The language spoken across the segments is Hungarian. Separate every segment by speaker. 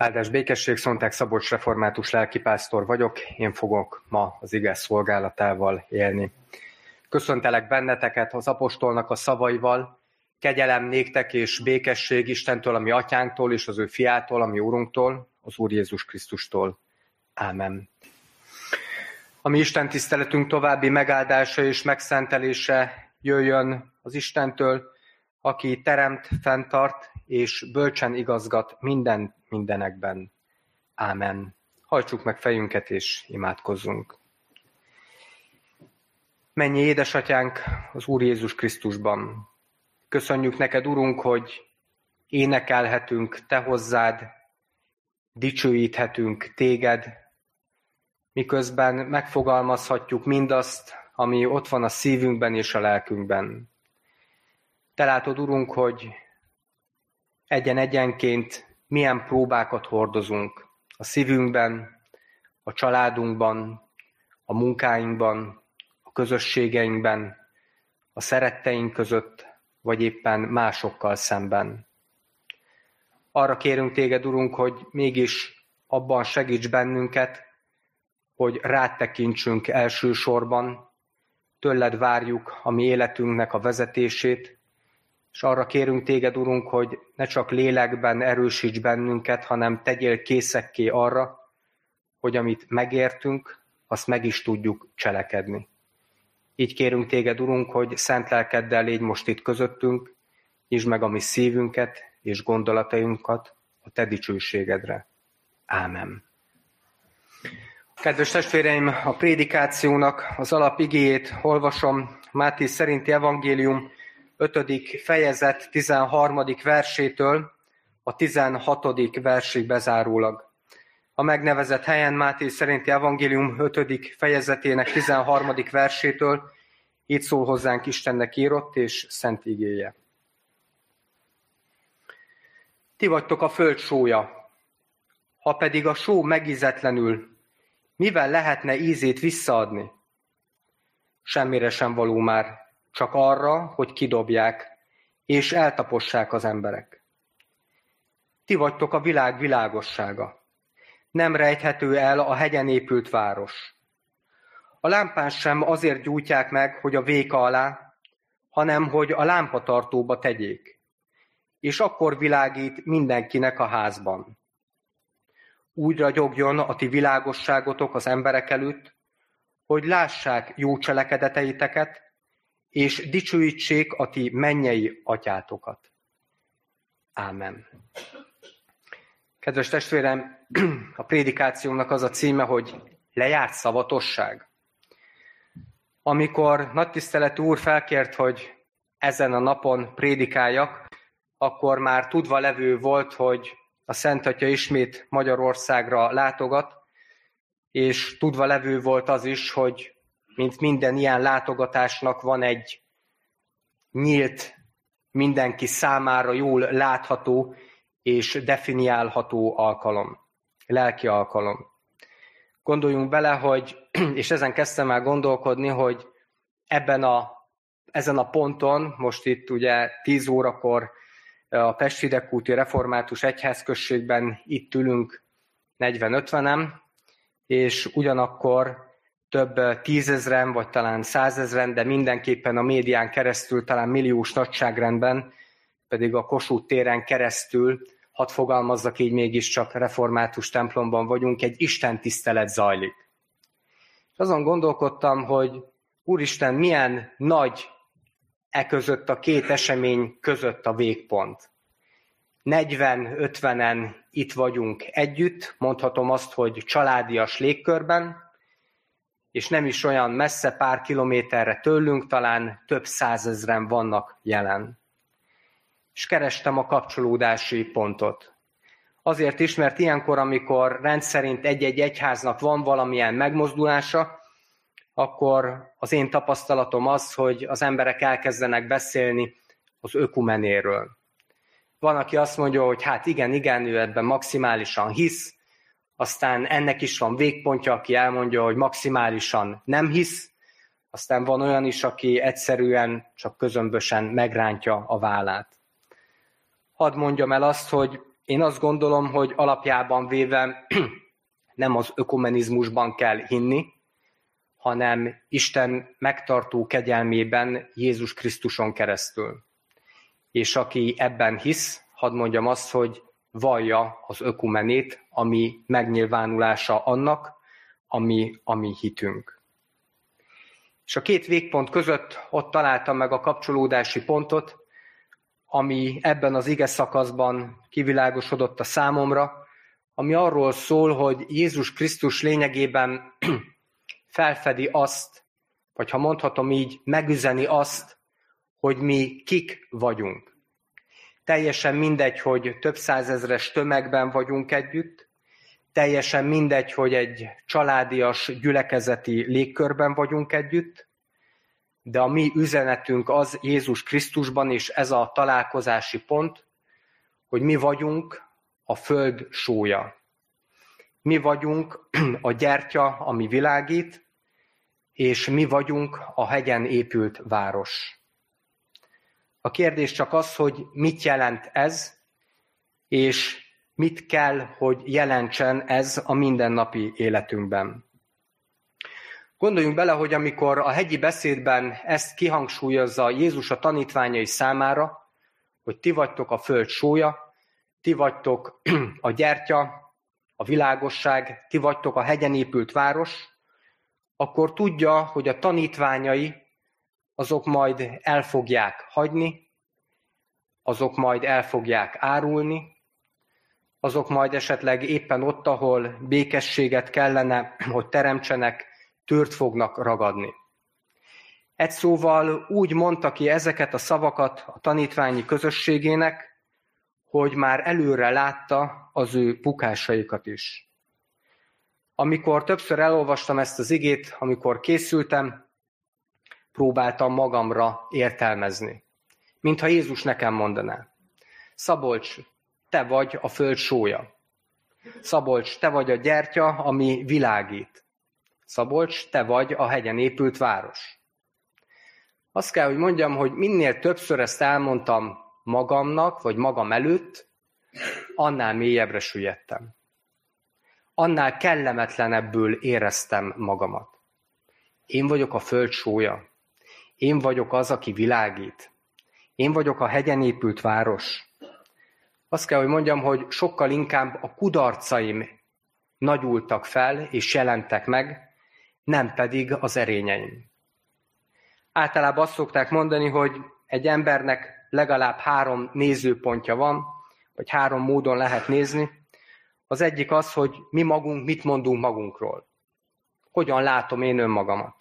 Speaker 1: Áldás békesség, Szonták Szabolcs református lelkipásztor vagyok, én fogok ma az igaz szolgálatával élni. Köszöntelek benneteket az apostolnak a szavaival, kegyelem néktek és békesség Istentől, ami atyánktól és az ő fiától, ami úrunktól, az Úr Jézus Krisztustól. Ámen. A mi Isten tiszteletünk további megáldása és megszentelése jöjjön az Istentől, aki teremt, fenntart és bölcsen igazgat minden mindenekben. Ámen. Hajtsuk meg fejünket és imádkozzunk. Mennyi édesatyánk az Úr Jézus Krisztusban. Köszönjük neked, Urunk, hogy énekelhetünk Te hozzád, dicsőíthetünk Téged, miközben megfogalmazhatjuk mindazt, ami ott van a szívünkben és a lelkünkben. Te látod, Urunk, hogy egyen-egyenként milyen próbákat hordozunk a szívünkben, a családunkban, a munkáinkban, a közösségeinkben, a szeretteink között, vagy éppen másokkal szemben. Arra kérünk téged, Urunk, hogy mégis abban segíts bennünket, hogy rád tekintsünk elsősorban, tőled várjuk a mi életünknek a vezetését, és arra kérünk téged, Urunk, hogy ne csak lélekben erősíts bennünket, hanem tegyél készekké arra, hogy amit megértünk, azt meg is tudjuk cselekedni. Így kérünk téged, Urunk, hogy szent lelkeddel légy most itt közöttünk, és meg a mi szívünket és gondolatainkat a te dicsőségedre. Ámen. Kedves testvéreim, a prédikációnak az alapigéjét olvasom, Máté szerinti evangélium 5. fejezet 13. versétől a 16. versig bezárólag. A megnevezett helyen Máté szerinti evangélium 5. fejezetének 13. versétől így szól hozzánk Istennek írott és szent igéje. Ti vagytok a föld sója, ha pedig a só megízetlenül, mivel lehetne ízét visszaadni? Semmire sem való már, csak arra, hogy kidobják, és eltapossák az emberek. Ti vagytok a világ világossága. Nem rejthető el a hegyen épült város. A lámpán sem azért gyújtják meg, hogy a véka alá, hanem hogy a lámpatartóba tegyék. És akkor világít mindenkinek a házban. Úgy ragyogjon a ti világosságotok az emberek előtt, hogy lássák jó cselekedeteiteket, és dicsőítsék a ti mennyei atyátokat. Ámen. Kedves testvérem, a prédikációnak az a címe, hogy lejárt szavatosság. Amikor nagy tisztelet úr felkért, hogy ezen a napon prédikáljak, akkor már tudva levő volt, hogy a Szent Atya ismét Magyarországra látogat, és tudva levő volt az is, hogy mint minden ilyen látogatásnak van egy nyílt, mindenki számára jól látható és definiálható alkalom, lelki alkalom. Gondoljunk bele, hogy, és ezen kezdtem el gondolkodni, hogy ebben a, ezen a ponton, most itt ugye 10 órakor a Pestvidekúti Református Egyházközségben itt ülünk 40-50-en, és ugyanakkor több tízezren, vagy talán százezren, de mindenképpen a médián keresztül, talán milliós nagyságrendben, pedig a Kossuth téren keresztül, hadd fogalmazzak így mégiscsak református templomban vagyunk, egy Isten tisztelet zajlik. És azon gondolkodtam, hogy Úristen, milyen nagy e között a két esemény között a végpont. 40-50-en itt vagyunk együtt, mondhatom azt, hogy családias légkörben, és nem is olyan messze, pár kilométerre tőlünk, talán több százezren vannak jelen. És kerestem a kapcsolódási pontot. Azért is, mert ilyenkor, amikor rendszerint egy-egy egyháznak van valamilyen megmozdulása, akkor az én tapasztalatom az, hogy az emberek elkezdenek beszélni az ökumenéről. Van, aki azt mondja, hogy hát igen, igen, ő ebben maximálisan hisz, aztán ennek is van végpontja, aki elmondja, hogy maximálisan nem hisz, aztán van olyan is, aki egyszerűen csak közömbösen megrántja a vállát. Hadd mondjam el azt, hogy én azt gondolom, hogy alapjában véve nem az ökumenizmusban kell hinni, hanem Isten megtartó kegyelmében Jézus Krisztuson keresztül. És aki ebben hisz, hadd mondjam azt, hogy vallja az ökumenét, ami megnyilvánulása annak, ami a mi hitünk. És a két végpont között ott találtam meg a kapcsolódási pontot, ami ebben az ige szakaszban kivilágosodott a számomra, ami arról szól, hogy Jézus Krisztus lényegében felfedi azt, vagy ha mondhatom így, megüzeni azt, hogy mi kik vagyunk. Teljesen mindegy, hogy több százezres tömegben vagyunk együtt, teljesen mindegy, hogy egy családias, gyülekezeti légkörben vagyunk együtt, de a mi üzenetünk az Jézus Krisztusban, és ez a találkozási pont, hogy mi vagyunk a föld sója. Mi vagyunk a gyertya, ami világít, és mi vagyunk a hegyen épült város. A kérdés csak az, hogy mit jelent ez, és mit kell, hogy jelentsen ez a mindennapi életünkben. Gondoljunk bele, hogy amikor a hegyi beszédben ezt kihangsúlyozza Jézus a tanítványai számára, hogy ti vagytok a föld sója, ti vagytok a gyertya, a világosság, ti vagytok a hegyen épült város, akkor tudja, hogy a tanítványai azok majd el fogják hagyni, azok majd el fogják árulni, azok majd esetleg éppen ott, ahol békességet kellene, hogy teremtsenek, tört fognak ragadni. Egy szóval úgy mondta ki ezeket a szavakat a tanítványi közösségének, hogy már előre látta az ő bukásaikat is. Amikor többször elolvastam ezt az igét, amikor készültem, próbáltam magamra értelmezni. Mintha Jézus nekem mondaná. Szabolcs, te vagy a föld sója. Szabolcs, te vagy a gyertya, ami világít. Szabolcs, te vagy a hegyen épült város. Azt kell, hogy mondjam, hogy minél többször ezt elmondtam magamnak, vagy magam előtt, annál mélyebbre süllyedtem. Annál kellemetlenebből éreztem magamat. Én vagyok a föld sója. Én vagyok az, aki világít. Én vagyok a hegyen épült város. Azt kell, hogy mondjam, hogy sokkal inkább a kudarcaim nagyultak fel és jelentek meg, nem pedig az erényeim. Általában azt szokták mondani, hogy egy embernek legalább három nézőpontja van, vagy három módon lehet nézni. Az egyik az, hogy mi magunk mit mondunk magunkról. Hogyan látom én önmagamat.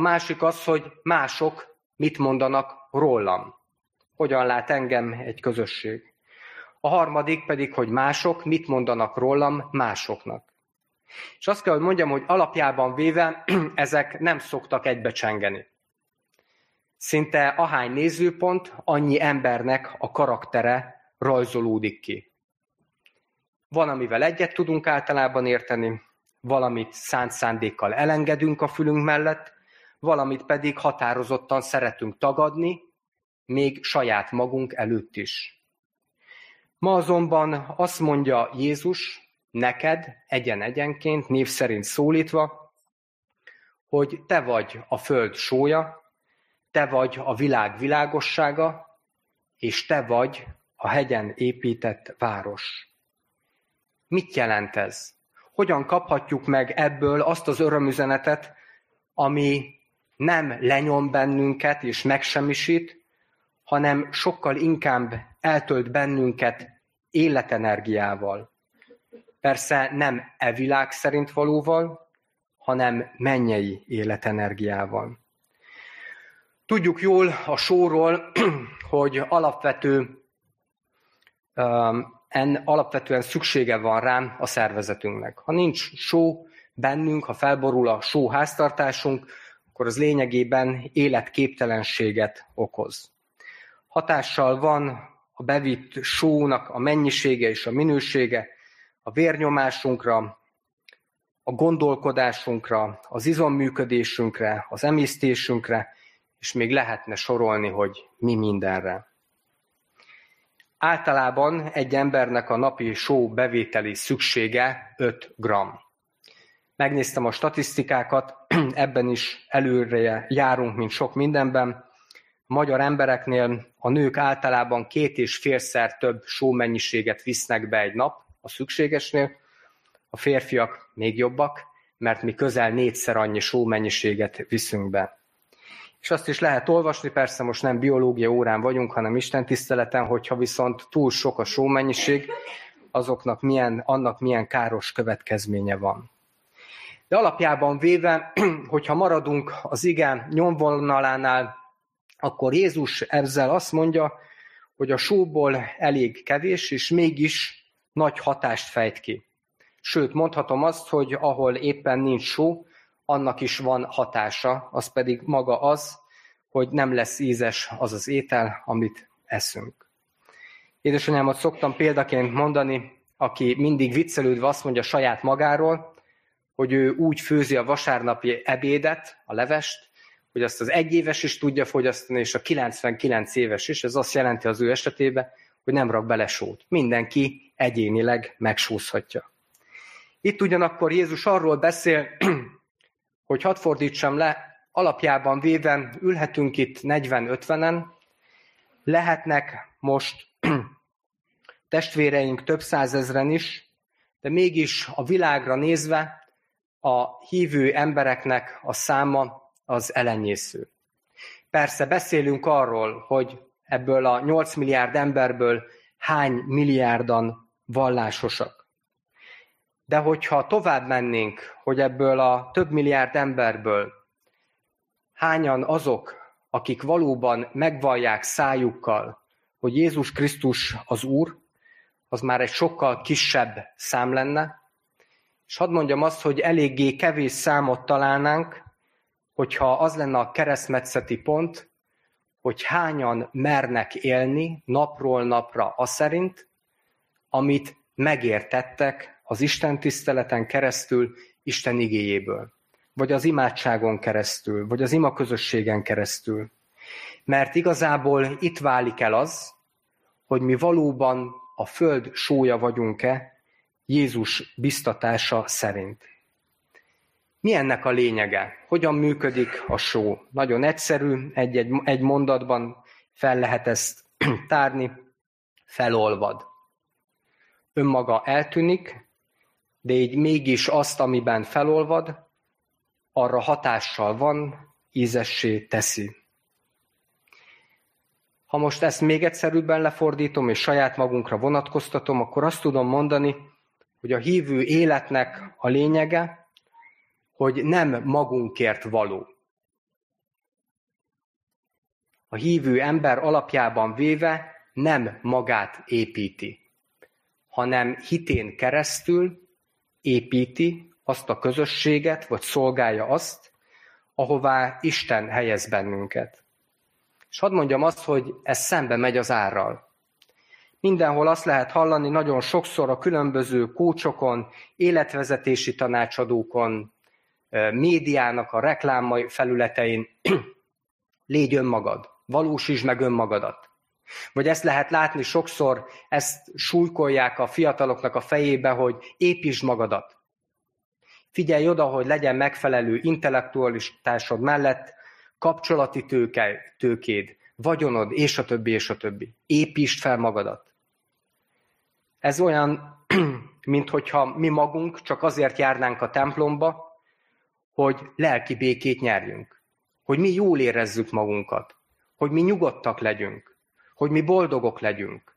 Speaker 1: A másik az, hogy mások mit mondanak rólam. Hogyan lát engem egy közösség. A harmadik pedig, hogy mások mit mondanak rólam másoknak. És azt kell, hogy mondjam, hogy alapjában véve ezek nem szoktak egybecsengeni. Szinte ahány nézőpont, annyi embernek a karaktere rajzolódik ki. Van, amivel egyet tudunk általában érteni, valamit szánt szándékkal elengedünk a fülünk mellett, valamit pedig határozottan szeretünk tagadni, még saját magunk előtt is. Ma azonban azt mondja Jézus, neked egyen-egyenként, név szerint szólítva, hogy te vagy a föld sója, te vagy a világ világossága, és te vagy a hegyen épített város. Mit jelent ez? Hogyan kaphatjuk meg ebből azt az örömüzenetet, ami nem lenyom bennünket és megsemmisít, hanem sokkal inkább eltölt bennünket életenergiával, Persze nem e világ szerint valóval, hanem mennyei életenergiával. Tudjuk jól a sóról, hogy alapvető, en, alapvetően szüksége van rám a szervezetünknek. Ha nincs só bennünk, ha felborul a só háztartásunk, akkor az lényegében életképtelenséget okoz. Hatással van a bevitt sónak a mennyisége és a minősége, a vérnyomásunkra, a gondolkodásunkra, az izomműködésünkre, az emésztésünkre, és még lehetne sorolni, hogy mi mindenre. Általában egy embernek a napi só bevételi szüksége 5 g. Megnéztem a statisztikákat, ebben is előre járunk, mint sok mindenben. Magyar embereknél a nők általában két és félszer több sómennyiséget visznek be egy nap a szükségesnél, a férfiak még jobbak, mert mi közel négyszer annyi sómennyiséget viszünk be. És azt is lehet olvasni, persze most nem biológia órán vagyunk, hanem Isten tiszteleten, hogyha viszont túl sok a sómennyiség, azoknak milyen, annak milyen káros következménye van. De alapjában véve, hogyha maradunk az igen nyomvonalánál, akkor Jézus ezzel azt mondja, hogy a sóból elég kevés, és mégis nagy hatást fejt ki. Sőt, mondhatom azt, hogy ahol éppen nincs só, annak is van hatása, az pedig maga az, hogy nem lesz ízes az az étel, amit eszünk. Édesanyámat szoktam példaként mondani, aki mindig viccelődve azt mondja saját magáról, hogy ő úgy főzi a vasárnapi ebédet, a levest, hogy azt az egyéves is tudja fogyasztani, és a 99 éves is. Ez azt jelenti az ő esetében, hogy nem rak bele sót. Mindenki egyénileg megsúszhatja. Itt ugyanakkor Jézus arról beszél, hogy hadd fordítsam le, alapjában véve ülhetünk itt 40-50-en, lehetnek most testvéreink több százezren is, de mégis a világra nézve a hívő embereknek a száma az elenyésző. Persze beszélünk arról, hogy ebből a 8 milliárd emberből hány milliárdan vallásosak. De hogyha tovább mennénk, hogy ebből a több milliárd emberből hányan azok, akik valóban megvallják szájukkal, hogy Jézus Krisztus az Úr, az már egy sokkal kisebb szám lenne. És hadd mondjam azt, hogy eléggé kevés számot találnánk, hogyha az lenne a keresztmetszeti pont, hogy hányan mernek élni napról napra az szerint, amit megértettek az Isten tiszteleten keresztül Isten igéjéből, vagy az imádságon keresztül, vagy az ima közösségen keresztül. Mert igazából itt válik el az, hogy mi valóban a föld sója vagyunk-e Jézus biztatása szerint. Mi ennek a lényege? Hogyan működik a só? Nagyon egyszerű, egy, egy, egy mondatban fel lehet ezt tárni, felolvad. Önmaga eltűnik, de így mégis azt, amiben felolvad, arra hatással van, ízessé teszi. Ha most ezt még egyszerűbben lefordítom, és saját magunkra vonatkoztatom, akkor azt tudom mondani, hogy a hívő életnek a lényege, hogy nem magunkért való. A hívő ember alapjában véve nem magát építi, hanem hitén keresztül építi azt a közösséget, vagy szolgálja azt, ahová Isten helyez bennünket. És hadd mondjam azt, hogy ez szembe megy az árral. Mindenhol azt lehet hallani nagyon sokszor a különböző kócsokon, életvezetési tanácsadókon, médiának a reklám felületein, légy önmagad, valósítsd meg önmagadat. Vagy ezt lehet látni sokszor, ezt súlykolják a fiataloknak a fejébe, hogy építsd magadat. Figyelj oda, hogy legyen megfelelő intellektualitásod mellett kapcsolati tőke, tőkéd, vagyonod, és a többi, és a többi. Építsd fel magadat. Ez olyan, mint hogyha mi magunk csak azért járnánk a templomba, hogy lelki békét nyerjünk, hogy mi jól érezzük magunkat, hogy mi nyugodtak legyünk, hogy mi boldogok legyünk.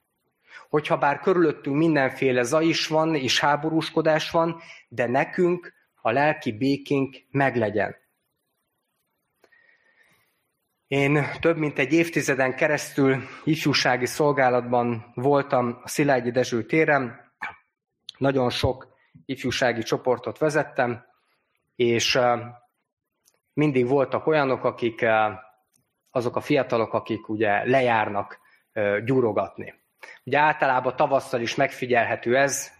Speaker 1: Hogyha bár körülöttünk mindenféle zaj is van, és háborúskodás van, de nekünk a lelki békénk meglegyen. Én több mint egy évtizeden keresztül ifjúsági szolgálatban voltam a Szilágyi Dezső téren, nagyon sok ifjúsági csoportot vezettem, és mindig voltak olyanok, akik azok a fiatalok, akik ugye lejárnak gyúrogatni. Ugye általában tavasszal is megfigyelhető ez,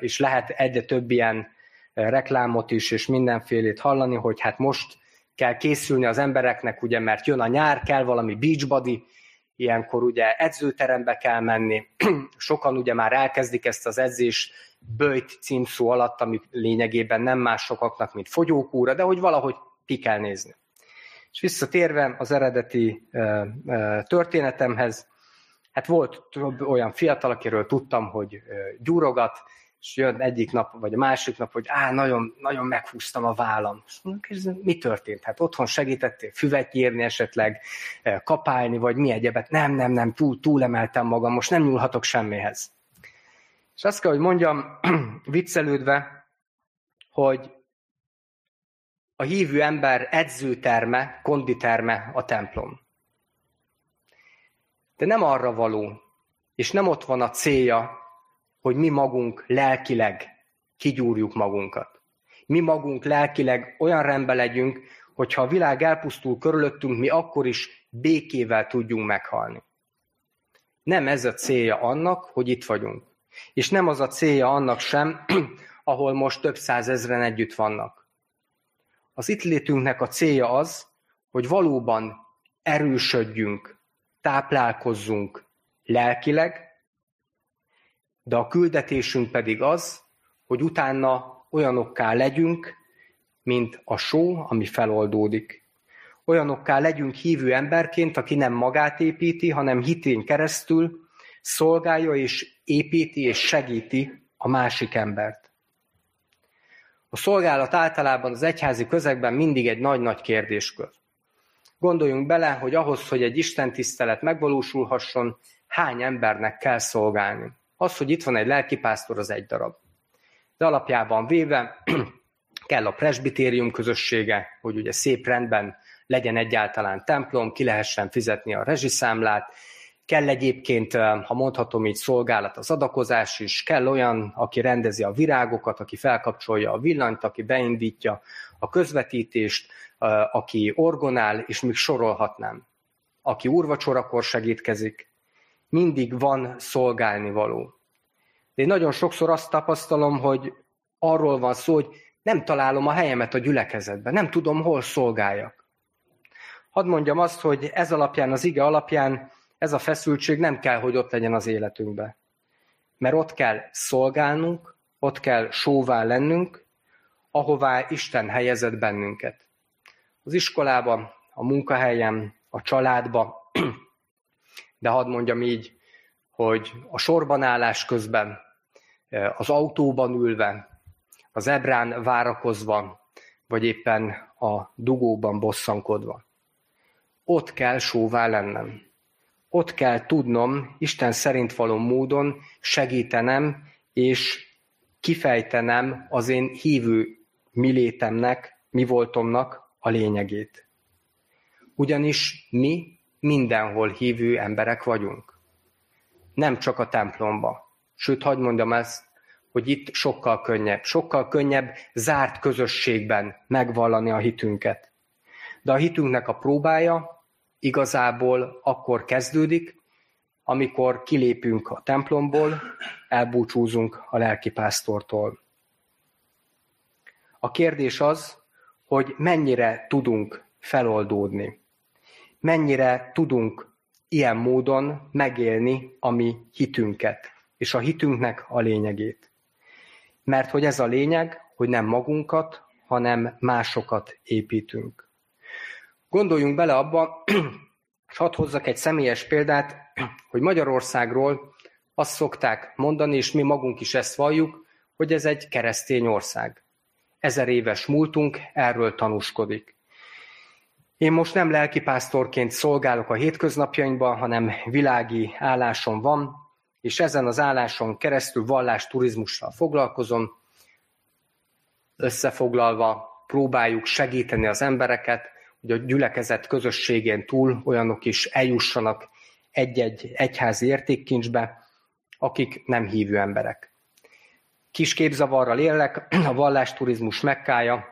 Speaker 1: és lehet egyre több ilyen reklámot is, és mindenfélét hallani, hogy hát most kell készülni az embereknek, ugye, mert jön a nyár, kell valami beachbody, ilyenkor ugye edzőterembe kell menni, sokan ugye már elkezdik ezt az edzés bőjt címszó alatt, ami lényegében nem más sokaknak, mint fogyókúra, de hogy valahogy ki kell nézni. És visszatérve az eredeti történetemhez, hát volt több olyan fiatal, akiről tudtam, hogy gyúrogat, és jön egyik nap, vagy a másik nap, hogy á, nagyon, nagyon meghúztam a vállam. És mi történt? Hát otthon segítettél füvet nyírni esetleg, kapálni, vagy mi egyebet? Nem, nem, nem, túl, túlemeltem magam, most nem nyúlhatok semmihez. És azt kell, hogy mondjam, viccelődve, hogy a hívő ember edzőterme, konditerme a templom. De nem arra való, és nem ott van a célja, hogy mi magunk lelkileg kigyúrjuk magunkat. Mi magunk lelkileg olyan rendben legyünk, hogyha a világ elpusztul körülöttünk, mi akkor is békével tudjunk meghalni. Nem ez a célja annak, hogy itt vagyunk. És nem az a célja annak sem, ahol most több százezren együtt vannak. Az itt létünknek a célja az, hogy valóban erősödjünk, táplálkozzunk lelkileg, de a küldetésünk pedig az, hogy utána olyanokká legyünk, mint a só, ami feloldódik. Olyanokká legyünk hívő emberként, aki nem magát építi, hanem hitén keresztül szolgálja és építi és segíti a másik embert. A szolgálat általában az egyházi közegben mindig egy nagy-nagy kérdéskör. Gondoljunk bele, hogy ahhoz, hogy egy Isten tisztelet megvalósulhasson, hány embernek kell szolgálni. Az, hogy itt van egy lelkipásztor, az egy darab. De alapjában véve kell a presbitérium közössége, hogy ugye szép rendben legyen egyáltalán templom, ki lehessen fizetni a rezsiszámlát, kell egyébként, ha mondhatom így, szolgálat az adakozás is, kell olyan, aki rendezi a virágokat, aki felkapcsolja a villanyt, aki beindítja a közvetítést, aki orgonál, és még sorolhatnám. Aki úrvacsorakor segítkezik, mindig van szolgálni való. De én nagyon sokszor azt tapasztalom, hogy arról van szó, hogy nem találom a helyemet a gyülekezetben, nem tudom, hol szolgáljak. Hadd mondjam azt, hogy ez alapján, az ige alapján ez a feszültség nem kell, hogy ott legyen az életünkben. Mert ott kell szolgálnunk, ott kell sóvá lennünk, ahová Isten helyezett bennünket. Az iskolában, a munkahelyen, a családba, de hadd mondjam így, hogy a sorban állás közben, az autóban ülve, az ebrán várakozva, vagy éppen a dugóban bosszankodva. Ott kell sóvá lennem. Ott kell tudnom Isten szerint való módon segítenem és kifejtenem az én hívő mi létemnek, mi voltomnak a lényegét. Ugyanis mi mindenhol hívő emberek vagyunk. Nem csak a templomba. Sőt, hagyd mondjam ezt, hogy itt sokkal könnyebb. Sokkal könnyebb zárt közösségben megvallani a hitünket. De a hitünknek a próbája igazából akkor kezdődik, amikor kilépünk a templomból, elbúcsúzunk a lelkipásztortól. A kérdés az, hogy mennyire tudunk feloldódni mennyire tudunk ilyen módon megélni a mi hitünket, és a hitünknek a lényegét. Mert hogy ez a lényeg, hogy nem magunkat, hanem másokat építünk. Gondoljunk bele abba, és hadd hozzak egy személyes példát, hogy Magyarországról azt szokták mondani, és mi magunk is ezt valljuk, hogy ez egy keresztény ország. Ezer éves múltunk erről tanúskodik. Én most nem lelkipásztorként szolgálok a hétköznapjainkban, hanem világi állásom van, és ezen az álláson keresztül vallás turizmussal foglalkozom. Összefoglalva próbáljuk segíteni az embereket, hogy a gyülekezet közösségén túl olyanok is eljussanak egy-egy egyházi értékkincsbe, akik nem hívő emberek. Kis képzavarral élek, a vallásturizmus mekkája,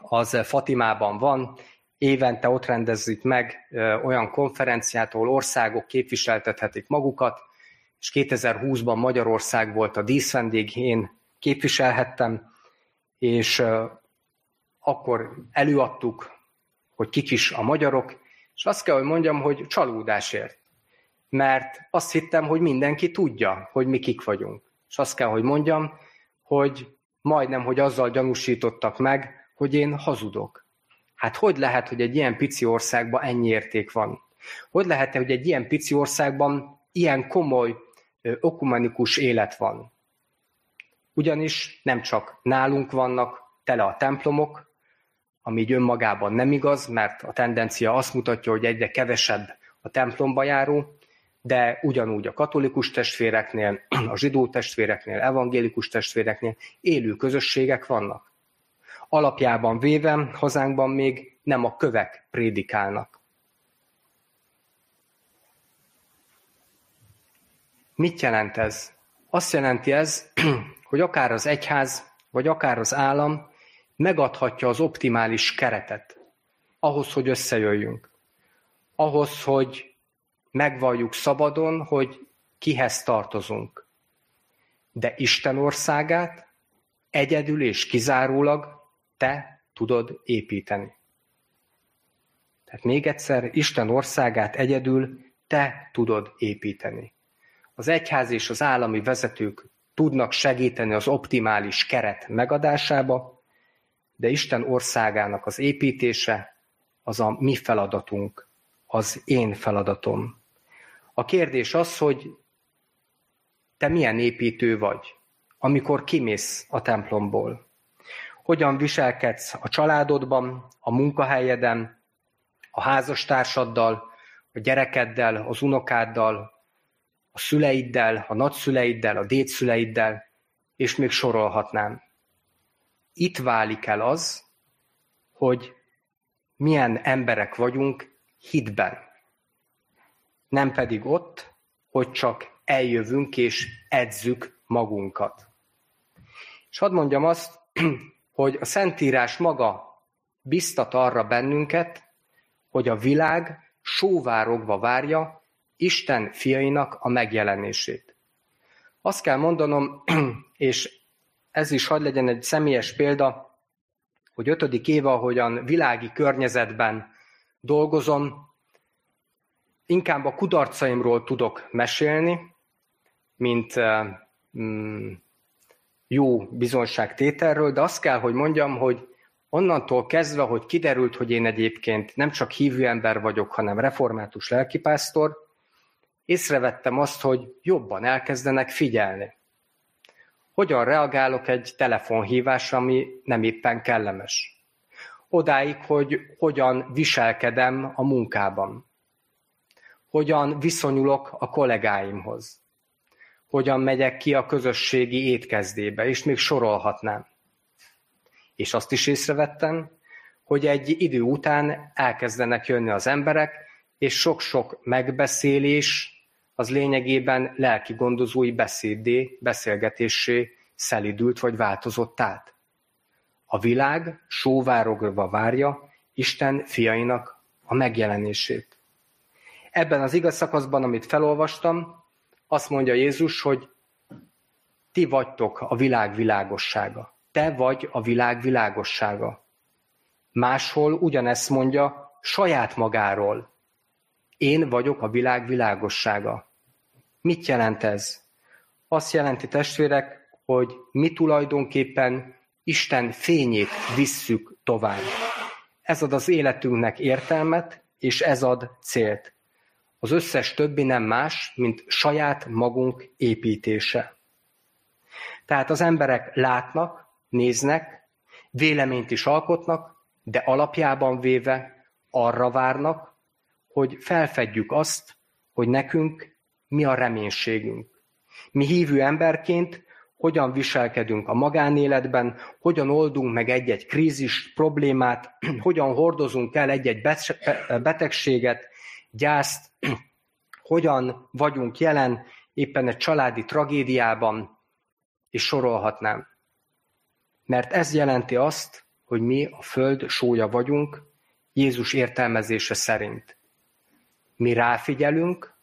Speaker 1: az Fatimában van, évente ott rendezzük meg olyan konferenciát, ahol országok képviseltethetik magukat, és 2020-ban Magyarország volt a díszvendég, én képviselhettem, és akkor előadtuk, hogy kik is a magyarok, és azt kell, hogy mondjam, hogy csalódás ért. mert azt hittem, hogy mindenki tudja, hogy mi kik vagyunk. És azt kell, hogy mondjam, hogy majdnem, hogy azzal gyanúsítottak meg, hogy én hazudok. Hát hogy lehet, hogy egy ilyen pici országban ennyi érték van? Hogy lehet, hogy egy ilyen pici országban ilyen komoly okumenikus élet van? Ugyanis nem csak nálunk vannak tele a templomok, ami így önmagában nem igaz, mert a tendencia azt mutatja, hogy egyre kevesebb a templomba járó, de ugyanúgy a katolikus testvéreknél, a zsidó testvéreknél, evangélikus testvéreknél élő közösségek vannak. Alapjában véve hazánkban még nem a kövek prédikálnak. Mit jelent ez? Azt jelenti ez, hogy akár az egyház, vagy akár az állam megadhatja az optimális keretet ahhoz, hogy összejöjjünk. Ahhoz, hogy megvalljuk szabadon, hogy kihez tartozunk. De Isten országát egyedül és kizárólag te tudod építeni. Tehát még egyszer, Isten országát egyedül te tudod építeni. Az egyház és az állami vezetők tudnak segíteni az optimális keret megadásába, de Isten országának az építése az a mi feladatunk, az én feladatom. A kérdés az, hogy te milyen építő vagy, amikor kimész a templomból. Hogyan viselkedsz a családodban, a munkahelyeden, a házastársaddal, a gyerekeddel, az unokáddal, a szüleiddel, a nagyszüleiddel, a dédszüleiddel, és még sorolhatnám. Itt válik el az, hogy milyen emberek vagyunk hitben. Nem pedig ott, hogy csak eljövünk és edzük magunkat. És hadd mondjam azt, hogy a Szentírás maga biztat arra bennünket, hogy a világ sóvárogva várja Isten fiainak a megjelenését. Azt kell mondanom, és ez is hadd legyen egy személyes példa, hogy ötödik éve, ahogyan világi környezetben dolgozom, inkább a kudarcaimról tudok mesélni, mint mm, jó bizonságtételről, de azt kell, hogy mondjam, hogy onnantól kezdve, hogy kiderült, hogy én egyébként nem csak hívő ember vagyok, hanem református lelkipásztor, észrevettem azt, hogy jobban elkezdenek figyelni hogyan reagálok egy telefonhívásra, ami nem éppen kellemes. Odáig, hogy hogyan viselkedem a munkában. Hogyan viszonyulok a kollégáimhoz. Hogyan megyek ki a közösségi étkezdébe, és még sorolhatnám. És azt is észrevettem, hogy egy idő után elkezdenek jönni az emberek, és sok-sok megbeszélés, az lényegében lelki gondozói beszédé, beszélgetésé szelidült vagy változott át. A világ sóvárogva várja Isten fiainak a megjelenését. Ebben az igaz szakaszban, amit felolvastam, azt mondja Jézus, hogy ti vagytok a világ világossága. Te vagy a világ világossága. Máshol ugyanezt mondja saját magáról. Én vagyok a világ világossága. Mit jelent ez? Azt jelenti, testvérek, hogy mi tulajdonképpen Isten fényét visszük tovább. Ez ad az életünknek értelmet, és ez ad célt. Az összes többi nem más, mint saját magunk építése. Tehát az emberek látnak, néznek, véleményt is alkotnak, de alapjában véve arra várnak, hogy felfedjük azt, hogy nekünk mi a reménységünk. Mi hívő emberként hogyan viselkedünk a magánéletben, hogyan oldunk meg egy-egy krízis problémát, hogyan hordozunk el egy-egy betegséget, gyászt, hogyan vagyunk jelen éppen egy családi tragédiában, és sorolhatnám. Mert ez jelenti azt, hogy mi a föld sója vagyunk, Jézus értelmezése szerint. Mi ráfigyelünk,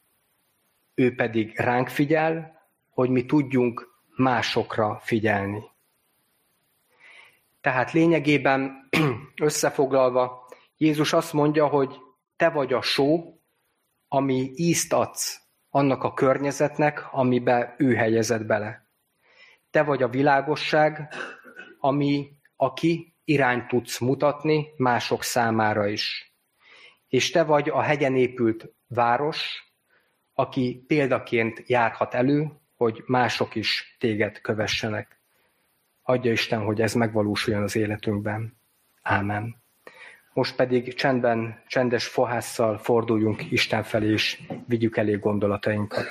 Speaker 1: ő pedig ránk figyel, hogy mi tudjunk másokra figyelni. Tehát lényegében összefoglalva, Jézus azt mondja, hogy te vagy a só, ami ízt adsz annak a környezetnek, amibe ő helyezett bele. Te vagy a világosság, ami, aki irányt tudsz mutatni mások számára is. És te vagy a hegyen épült város, aki példaként járhat elő, hogy mások is téged kövessenek. Adja Isten, hogy ez megvalósuljon az életünkben. Ámen. Most pedig csendben, csendes fohásszal forduljunk Isten felé, és vigyük elé gondolatainkat.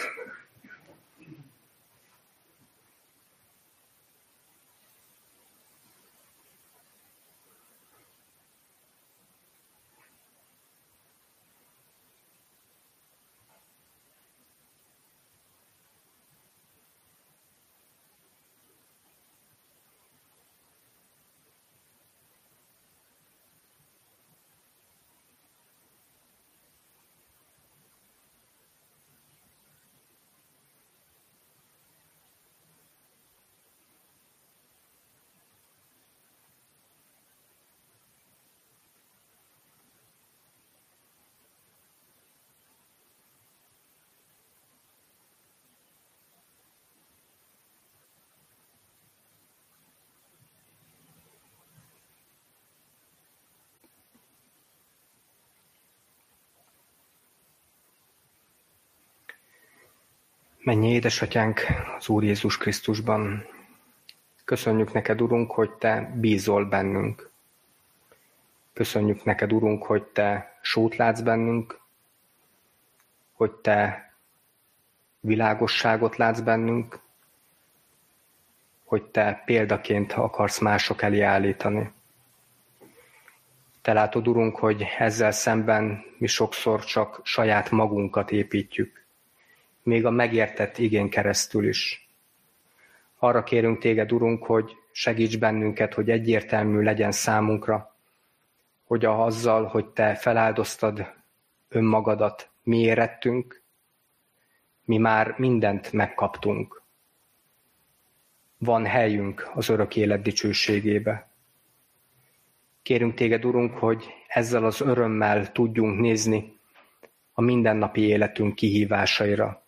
Speaker 1: Mennyi édesatyánk az Úr Jézus Krisztusban, köszönjük neked, Urunk, hogy Te bízol bennünk. Köszönjük neked, Urunk, hogy Te sót látsz bennünk, hogy Te világosságot látsz bennünk, hogy Te példaként akarsz mások elé állítani. Te látod, Urunk, hogy ezzel szemben mi sokszor csak saját magunkat építjük még a megértett igén keresztül is. Arra kérünk téged, Urunk, hogy segíts bennünket, hogy egyértelmű legyen számunkra, hogy a azzal, hogy te feláldoztad önmagadat, mi érettünk, mi már mindent megkaptunk. Van helyünk az örök élet dicsőségébe. Kérünk téged, Urunk, hogy ezzel az örömmel tudjunk nézni a mindennapi életünk kihívásaira,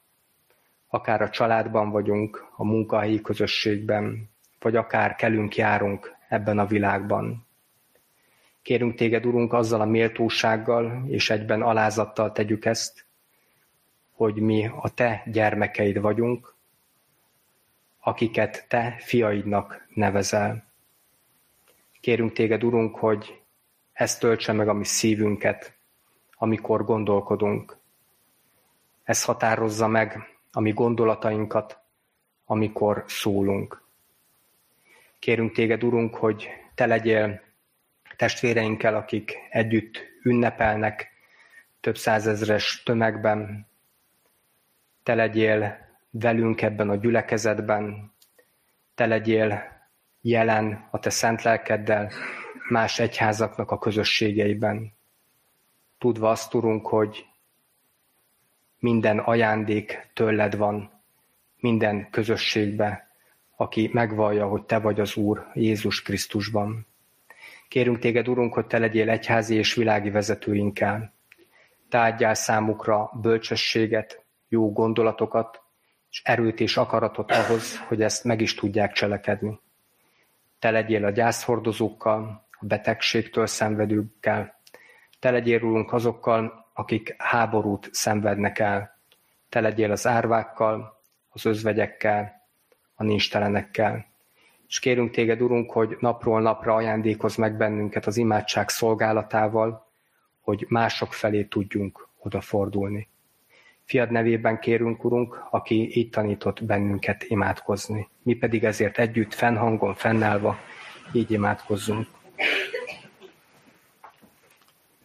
Speaker 1: akár a családban vagyunk, a munkahelyi közösségben, vagy akár kelünk járunk ebben a világban. Kérünk téged, Urunk, azzal a méltósággal és egyben alázattal tegyük ezt, hogy mi a te gyermekeid vagyunk, akiket te fiaidnak nevezel. Kérünk téged, Urunk, hogy ezt töltse meg a mi szívünket, amikor gondolkodunk. Ez határozza meg a mi gondolatainkat, amikor szólunk. Kérünk téged, Urunk, hogy te legyél testvéreinkkel, akik együtt ünnepelnek több százezres tömegben. Te legyél velünk ebben a gyülekezetben, te legyél jelen a te szent lelkeddel más egyházaknak a közösségeiben. Tudva azt, Urunk, hogy minden ajándék tőled van, minden közösségbe, aki megvallja, hogy te vagy az Úr Jézus Krisztusban. Kérünk téged, Urunk, hogy te legyél egyházi és világi vezetőinkkel. Adjál számukra bölcsességet, jó gondolatokat, és erőt és akaratot ahhoz, hogy ezt meg is tudják cselekedni. Te legyél a gyászhordozókkal, a betegségtől szenvedőkkel. Te legyél, Urunk, azokkal, akik háborút szenvednek el. Te legyél az árvákkal, az özvegyekkel, a nincstelenekkel. És kérünk téged, Urunk, hogy napról napra ajándékoz meg bennünket az imádság szolgálatával, hogy mások felé tudjunk odafordulni. Fiad nevében kérünk, Urunk, aki így tanított bennünket imádkozni. Mi pedig ezért együtt, fennhangon, fennállva így imádkozzunk.